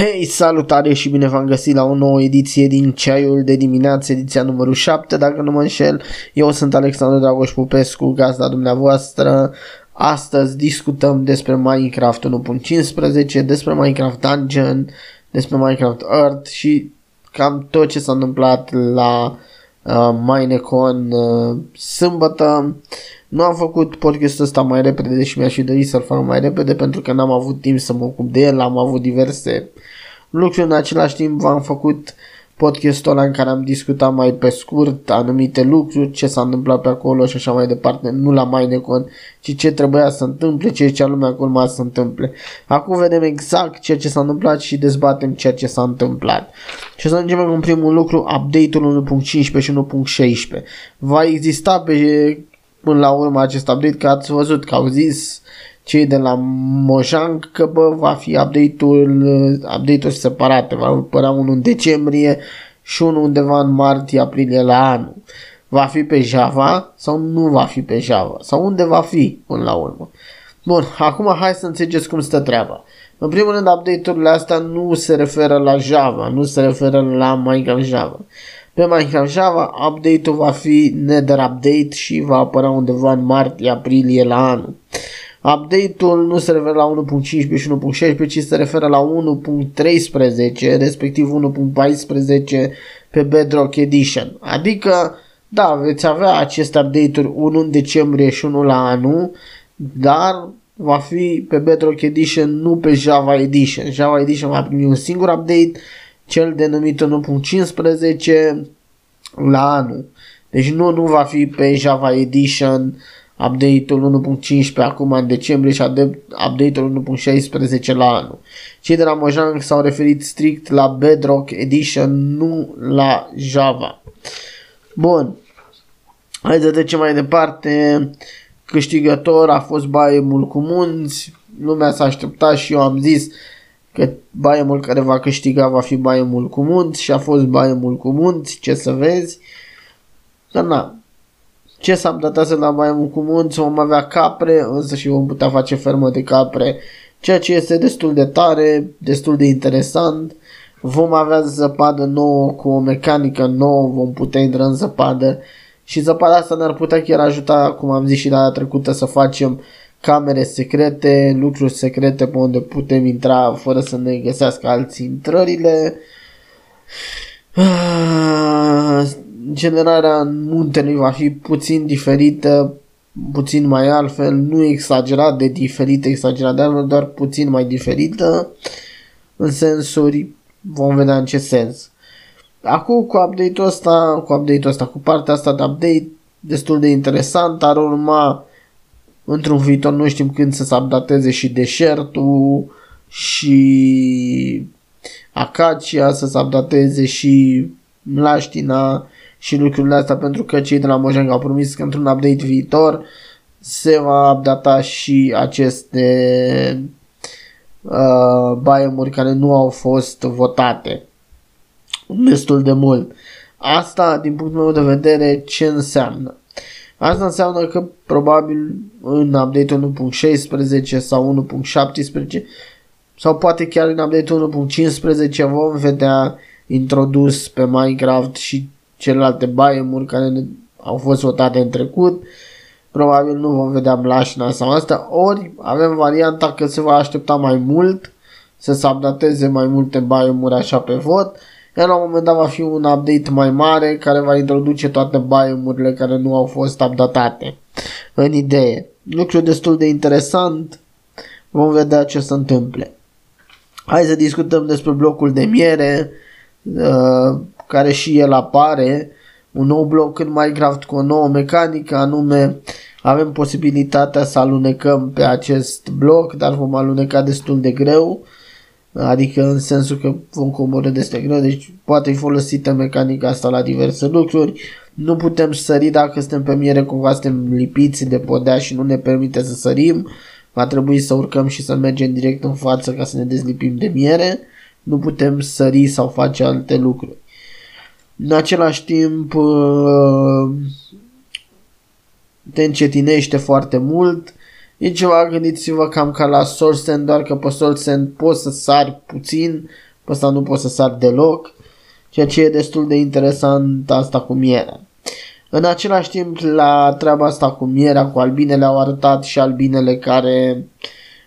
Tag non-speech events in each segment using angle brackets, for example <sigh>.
Hei, salutare și bine v-am găsit la o nouă ediție din Ceaiul de dimineață, ediția numărul 7, dacă nu mă înșel. Eu sunt Alexandru Dragoș Pupescu, gazda dumneavoastră. Astăzi discutăm despre Minecraft 1.15, despre Minecraft Dungeon, despre Minecraft Earth și cam tot ce s-a întâmplat la uh, Minecon uh, sâmbătă. Nu am făcut podcastul ăsta mai repede, deși mi-aș fi dorit să-l fac mai repede pentru că n-am avut timp să mă ocup de el, am avut diverse lucruri. În același timp v-am făcut podcastul ăla în care am discutat mai pe scurt anumite lucruri, ce s-a întâmplat pe acolo și așa mai departe, nu la Minecon, ci ce trebuia să se întâmple, ce zicea lumea că urma să se întâmple. Acum vedem exact ceea ce s-a întâmplat și dezbatem ceea ce s-a întâmplat. Și să începem cu primul lucru, update-ul 1.15 și 1.16. Va exista pe până la urmă acest update, că ați văzut că au zis cei de la Mojang că bă, va fi update-ul, update-ul separate, va apărea unul în decembrie și unul undeva în martie-aprilie la anul. Va fi pe Java sau nu va fi pe Java? Sau unde va fi până la urmă? Bun, acum hai să înțelegeți cum stă treaba. În primul rând, update-urile astea nu se referă la Java, nu se referă la Minecraft Java. Pe Minecraft Java, update-ul va fi Nether Update și va apărea undeva în martie-aprilie la anul. Update-ul nu se referă la 1.15 și 1.16, ci se referă la 1.13, respectiv 1.14 pe Bedrock Edition. Adică, da, veți avea aceste update-uri unul în decembrie și unul la anul, dar va fi pe Bedrock Edition, nu pe Java Edition. Java Edition va primi un singur update, cel denumit 1.15 la anul. Deci nu, nu va fi pe Java Edition update-ul 1.15 acum în decembrie și update-ul 1.16 la anul. Cei de la Mojang s-au referit strict la Bedrock Edition, nu la Java. Bun. Hai să trecem mai departe. Câștigător a fost Baemul cu munți. Lumea s-a așteptat și eu am zis că Baemul care va câștiga va fi Baemul cu munți și a fost Baemul cu munți, ce să vezi. Dar na, ce s-a să la mai mult cu munți, vom avea capre, însă și vom putea face fermă de capre, ceea ce este destul de tare, destul de interesant. Vom avea zăpadă nouă cu o mecanică nouă, vom putea intra în zăpadă și zăpada asta ne-ar putea chiar ajuta, cum am zis și data trecută, să facem camere secrete, lucruri secrete pe unde putem intra fără să ne găsească alții intrările. Ah, generarea în muntelui va fi puțin diferită, puțin mai altfel, nu exagerat de diferită, exagerat de altfel, doar puțin mai diferită în sensuri, vom vedea în ce sens. Acum cu update-ul ăsta, cu update-ul ăsta, cu partea asta de update, destul de interesant, ar urma într-un viitor, nu știm când să se updateze și deșertul și Acacia, să se updateze și Mlaștina și lucrurile astea pentru că cei de la Mojang au promis că într-un update viitor se va updata și aceste uh, biomuri care nu au fost votate destul de mult. Asta, din punctul meu de vedere, ce înseamnă? Asta înseamnă că probabil în update 1.16 sau 1.17 sau poate chiar în update 1.15 vom vedea introdus pe Minecraft și celelalte biomuri care au fost votate în trecut. Probabil nu vom vedea mlașna sau asta, ori avem varianta că se va aștepta mai mult să se updateze mai multe biomuri așa pe vot, iar la un moment dat va fi un update mai mare care va introduce toate biomurile care nu au fost updatate în idee. Lucru destul de interesant, vom vedea ce se întâmple. Hai să discutăm despre blocul de miere, uh, care și el apare, un nou bloc în Minecraft cu o nouă mecanică, anume avem posibilitatea să alunecăm pe acest bloc, dar vom aluneca destul de greu, adică în sensul că vom coborâ destul de greu, deci poate fi folosită mecanica asta la diverse lucruri. Nu putem sări dacă suntem pe miere, cumva suntem lipiți de podea și nu ne permite să sărim. Va trebui să urcăm și să mergem direct în față ca să ne dezlipim de miere. Nu putem sări sau face alte lucruri. În același timp uh, te încetinește foarte mult. E ceva, gândiți-vă cam ca la Source doar că pe Source poți să sari puțin, pe ăsta nu poți să sar deloc, ceea ce e destul de interesant asta cu mierea. În același timp, la treaba asta cu mierea, cu albinele, au arătat și albinele care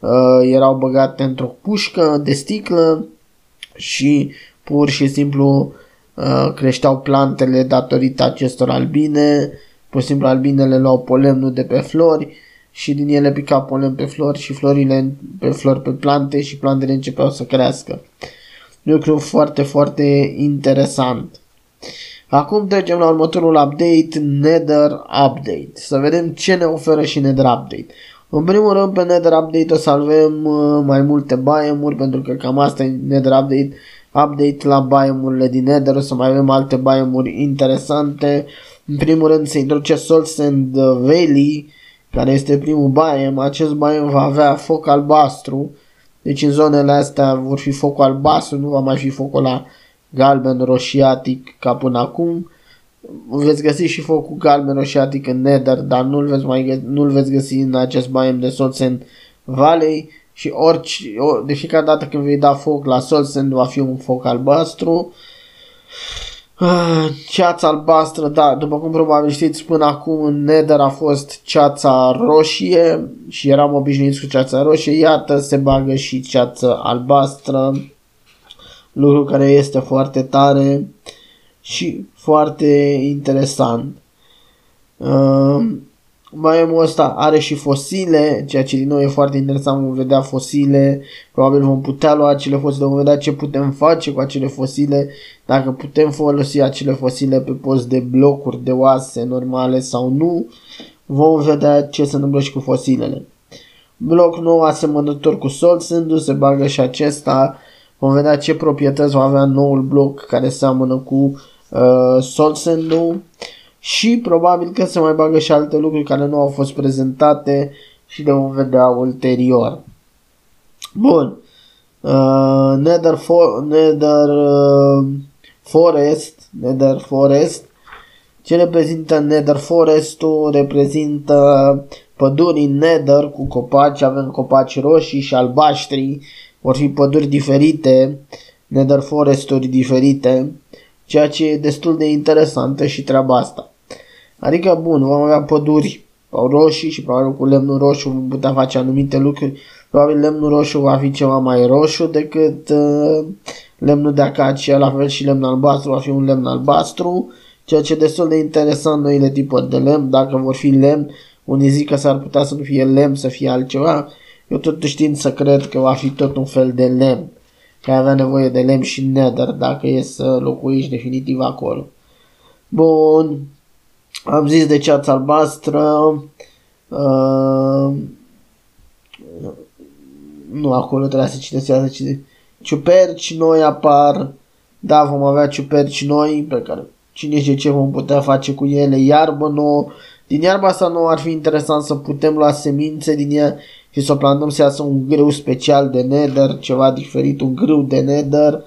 uh, erau băgate într-o pușcă de sticlă și pur și simplu uh, creșteau plantele datorită acestor albine. Pur și simplu albinele luau polenul de pe flori și din ele pica polen pe flori și florile pe flori pe plante și plantele începeau să crească. Lucru foarte, foarte interesant. Acum trecem la următorul update, Nether Update. Să vedem ce ne oferă și Nether Update. În primul rând pe Nether Update o să avem uh, mai multe biome pentru că cam asta e Nether Update. Update la biome din Nether, o să mai avem alte biome interesante. În primul rând se introduce Salt Sand Valley, care este primul biome. Acest biome va avea foc albastru, deci în zonele astea vor fi focul albastru, nu va mai fi focul la galben roșiatic ca până acum. Veți găsi și focul galben roșiatic în Nether, dar nu-l veți, mai, nu-l veți găsi în acest biome de Solsen Valley și orice, de fiecare dată când vei da foc la Solsen va fi un foc albastru. Ah, ceața albastră, da, după cum probabil știți, până acum în Nether a fost ceața roșie și eram obișnuiți cu ceața roșie, iată se bagă și ceața albastră lucru care este foarte tare și foarte interesant. Uh, Biomul ăsta are și fosile, ceea ce din nou e foarte interesant, vom vedea fosile, probabil vom putea lua acele fosile, vom vedea ce putem face cu acele fosile, dacă putem folosi acele fosile pe post de blocuri de oase normale sau nu, vom vedea ce se întâmplă și cu fosilele. Bloc nou asemănător cu sol, se bagă și acesta, Vom vedea ce proprietăți va avea noul bloc care seamănă cu uh, Solsendu și probabil că se mai bagă și alte lucruri care nu au fost prezentate și le vom vedea ulterior. Bun. Uh, Nether, for, Nether uh, Forest Nether Forest. Ce reprezintă Nether Forest-ul? Reprezintă păduri în Nether cu copaci, avem copaci roșii și albaștri. Vor fi păduri diferite, nether foresturi diferite, ceea ce e destul de interesantă și treaba asta. Adică, bun, vom avea păduri roșii și probabil cu lemnul roșu vom putea face anumite lucruri. Probabil lemnul roșu va fi ceva mai roșu decât uh, lemnul de acacia, la fel și lemnul albastru va fi un lemn albastru, ceea ce e destul de interesant noile tipuri de lemn, dacă vor fi lemn, unii zic că s-ar putea să nu fie lemn, să fie altceva, eu totuși tind să cred că va fi tot un fel de lemn. Că avea nevoie de lemn și nether dacă e să locuiești definitiv acolo. Bun. Am zis de ceața albastră. Uh, nu acolo trebuie să citesc, să citesc. Ciuperci noi apar. Da, vom avea ciuperci noi pe care cine știe ce vom putea face cu ele. Iarbă nouă. Din iarba asta nouă ar fi interesant să putem lua semințe din ea și să o plantăm să iasă un grâu special de nether, ceva diferit, un grâu de nether.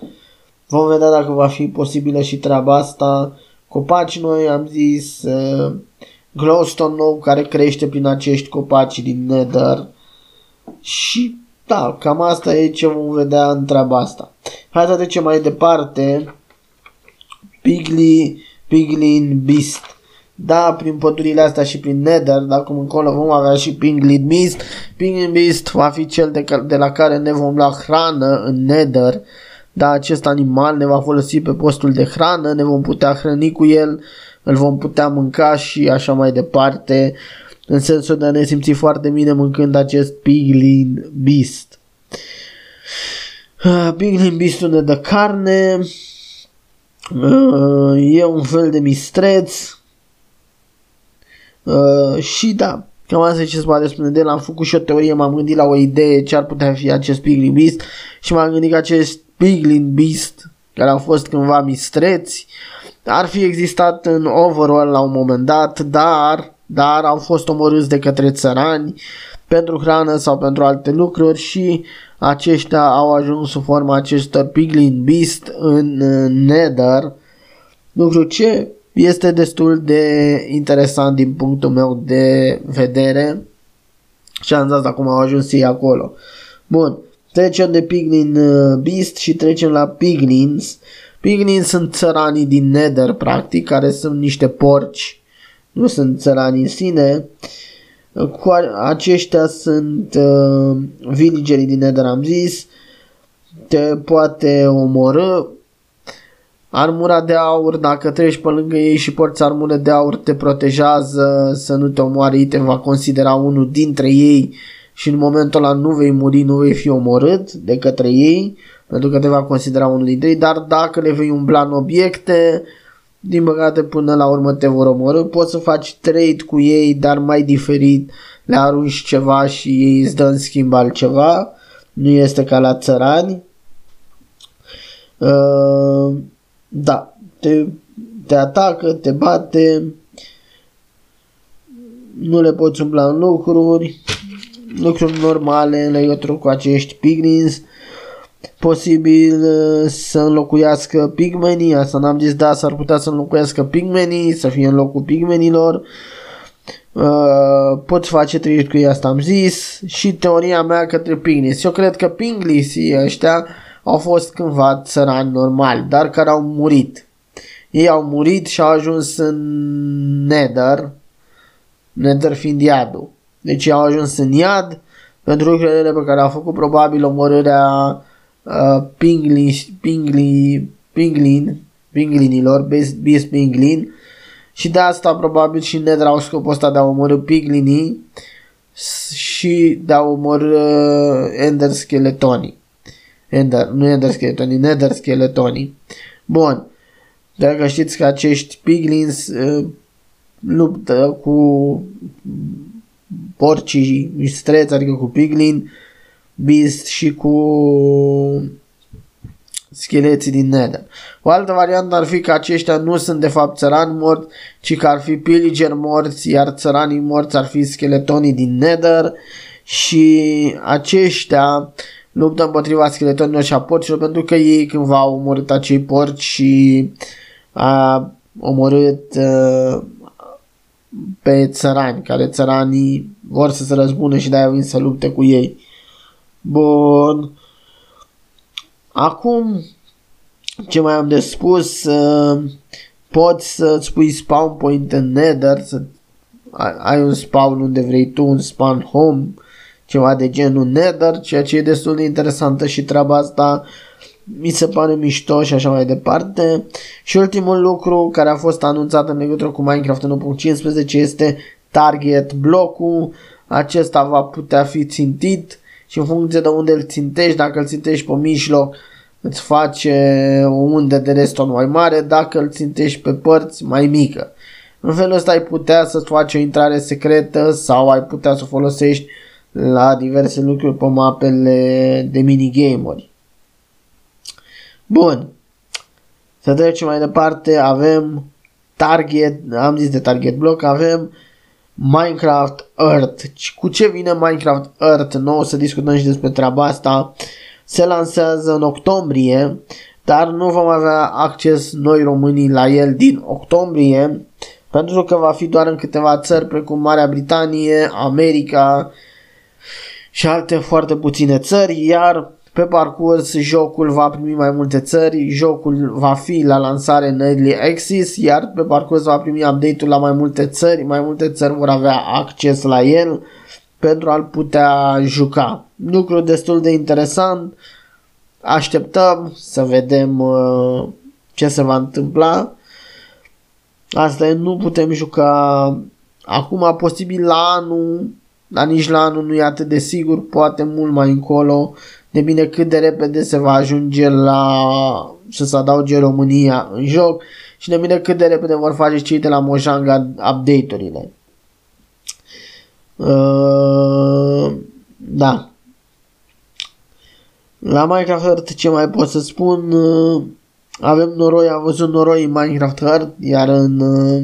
Vom vedea dacă va fi posibilă și treaba asta. Copaci noi am zis, uh, glowstone nou care crește prin acești copaci din nether. Și da, cam asta e ce vom vedea în treaba asta. Hai să trecem mai departe. Pigli, Piglin Beast. Da, prin pădurile astea și prin Nether, dar acum încolo vom avea și Pinglin Beast. Pinglin Beast va fi cel de, de la care ne vom lua hrană în Nether. Da, acest animal ne va folosi pe postul de hrană, ne vom putea hrăni cu el, îl vom putea mânca și așa mai departe, în sensul de a ne simți foarte bine mâncând acest Piglin Beast. Uh, Piglin Beast ne dă carne, uh, e un fel de mistreț, Uh, și da, cam asta ce se poate spune de el. Am făcut și o teorie, m-am gândit la o idee ce ar putea fi acest Piglin Beast și m-am gândit că acest Piglin Beast, care au fost cândva mistreți, ar fi existat în overall la un moment dat, dar, dar au fost omorâți de către țărani pentru hrană sau pentru alte lucruri și aceștia au ajuns sub forma acestor Piglin Beast în Nether, lucru ce este destul de interesant din punctul meu de vedere și am zis acum au ajuns ei acolo. Bun, Trecem de Piglin uh, Beast și trecem la Piglins. Piglins sunt țăranii din Nether, practic, care sunt niște porci, nu sunt țărani în sine. Cu aceștia sunt uh, villagerii din Nether, am zis. Te poate omorâ. Armura de aur, dacă treci pe lângă ei și porți armură de aur, te protejează să nu te omoare, te va considera unul dintre ei și în momentul ăla nu vei muri, nu vei fi omorât de către ei, pentru că te va considera unul dintre ei, dar dacă le vei umbla în obiecte, din păcate până la urmă te vor omorâ, poți să faci trade cu ei, dar mai diferit, le arunci ceva și ei îți dă în schimb altceva, nu este ca la țărani. Uh, da, te, te atacă, te bate, nu le poți umbla în lucruri, lucruri normale în legătură cu acești piglins. Posibil uh, să înlocuiască pigmenii, asta n-am zis, da, s-ar putea să înlocuiască pigmenii, să fie în locul pigmenilor. Uh, poți face trăiri cu ei, asta am zis. Și teoria mea către piglis. Eu cred că piglisii ăștia au fost cândva țărani normali, dar care au murit. Ei au murit și au ajuns în Nether, Nether fiind iadul. Deci au ajuns în iad pentru lucrurile pe care au făcut probabil omorârea uh, pinglin, pinglin, pinglin, pinglinilor, Beast Pinglin și de asta probabil și Nether au scopul ăsta de a omorâ pinglinii și de a omorâ uh, Ender Skeletonii. Ender, nu Ender Skeletonii, <laughs> Nether Skeletonii. Bun. Dacă știți că acești piglins uh, luptă cu porcii mistreți, adică cu piglin, beast și cu scheleții din Nether. O altă variantă ar fi că aceștia nu sunt de fapt țărani morți, ci că ar fi pillager morți, iar țăranii morți ar fi scheletonii din Nether și aceștia luptă împotriva scheletonilor și a porcilor pentru că ei cândva au omorât acei porci și a omorât uh, pe țărani, care țăranii vor să se răzbune și de-aia vin să lupte cu ei. Bun. Acum, ce mai am de spus, uh, poți să-ți pui spawn point în nether, să ai un spawn unde vrei tu, un spawn home, ceva de genul nether, ceea ce e destul de interesantă și treaba asta mi se pare mișto și așa mai departe. Și ultimul lucru care a fost anunțat în legătură cu Minecraft în 1.15 este target blocul. Acesta va putea fi țintit și în funcție de unde îl țintești, dacă îl țintești pe mijloc, îți face o undă de reston mai mare, dacă îl țintești pe părți, mai mică. În felul ăsta ai putea să-ți faci o intrare secretă sau ai putea să o folosești la diverse lucruri pe mapele de minigame-uri. Bun. Să trecem mai departe. Avem target, am zis de target block, avem Minecraft Earth. Cu ce vine Minecraft Earth? Nu o să discutăm și despre treaba asta. Se lansează în octombrie, dar nu vom avea acces noi românii la el din octombrie, pentru că va fi doar în câteva țări precum Marea Britanie, America și alte foarte puține țări, iar pe parcurs jocul va primi mai multe țări, jocul va fi la lansare în Early Access, iar pe parcurs va primi update-ul la mai multe țări, mai multe țări vor avea acces la el pentru a-l putea juca. Lucru destul de interesant, așteptăm să vedem uh, ce se va întâmpla. Asta e, nu putem juca acum, posibil la anul, dar nici la anul nu e atât de sigur, poate mult mai încolo de bine cât de repede se va ajunge la să se adauge România în joc și de bine cât de repede vor face cei de la Mojang update-urile. Uh, da. La Minecraft Earth ce mai pot să spun? Uh, avem noroi, am văzut noroi în Minecraft Earth, iar în uh,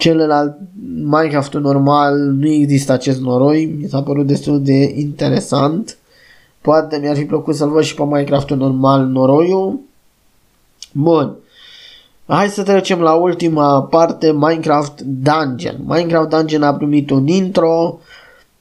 celălalt Minecraft normal nu există acest noroi. Mi s-a părut destul de interesant. Poate mi-ar fi plăcut să-l văd și pe Minecraft normal noroiul. Bun. Hai să trecem la ultima parte, Minecraft Dungeon. Minecraft Dungeon a primit un intro.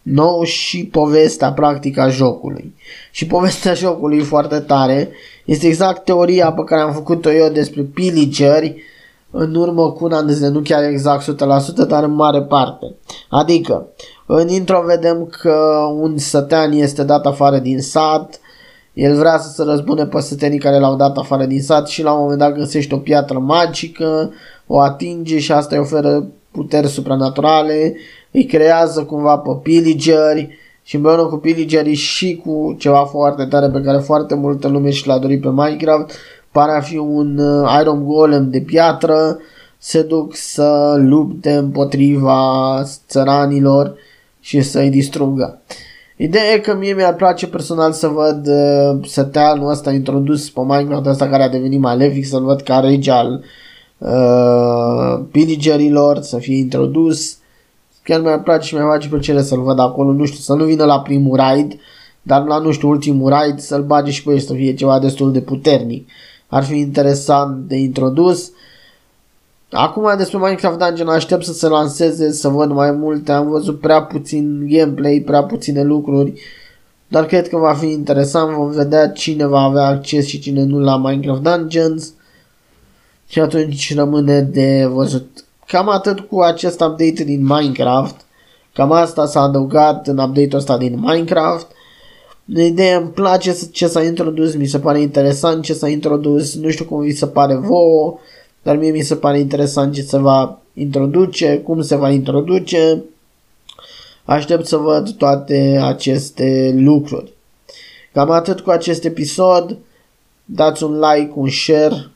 nou și povestea practică a jocului. Și povestea jocului e foarte tare. Este exact teoria pe care am făcut-o eu despre pillageri în urmă cu un an de zile, nu chiar exact 100%, dar în mare parte. Adică, în intro vedem că un sătean este dat afară din sat, el vrea să se răzbune pe sătenii care l-au dat afară din sat și la un moment dat găsește o piatră magică, o atinge și asta îi oferă puteri supranaturale, îi creează cumva pe pillageri și împreună cu pillagerii și cu ceva foarte tare pe care foarte multă lume și l-a dorit pe Minecraft, pare a fi un uh, Iron Golem de piatră, se duc să lupte împotriva țăranilor și să-i distrugă. Ideea e că mie mi-ar place personal să văd uh, săteanul ăsta introdus pe Minecraft ăsta care a devenit malefic, să-l văd ca rege al uh, pillagerilor, să fie introdus. Chiar mi-ar place și mi-ar face plăcere să-l văd acolo, nu știu, să nu vină la primul raid, dar la, nu știu, ultimul raid să-l bage și pe el să fie ceva destul de puternic. Ar fi interesant de introdus. Acum despre Minecraft Dungeon aștept să se lanseze, să văd mai multe, am văzut prea puțin gameplay, prea puține lucruri, dar cred că va fi interesant, vom vedea cine va avea acces și cine nu la Minecraft Dungeons și atunci rămâne de văzut. Cam atât cu acest update din Minecraft, cam asta s-a adăugat în update-ul ăsta din Minecraft. Ideea îmi place ce s-a introdus, mi se pare interesant ce s-a introdus, nu știu cum vi se pare vouă, dar mie mi se pare interesant ce se va introduce, cum se va introduce. Aștept să văd toate aceste lucruri. Cam atât cu acest episod. Dați un like, un share.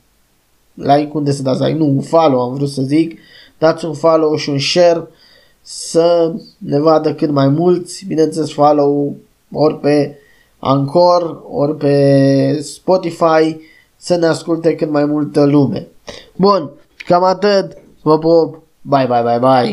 Like unde să dați like? Nu, un follow am vrut să zic. Dați un follow și un share să ne vadă cât mai mulți. Bineînțeles follow ori pe Anchor, ori pe Spotify să ne asculte cât mai multă lume. Bun, cam atât. Vă pup. Bye, bye, bye, bye.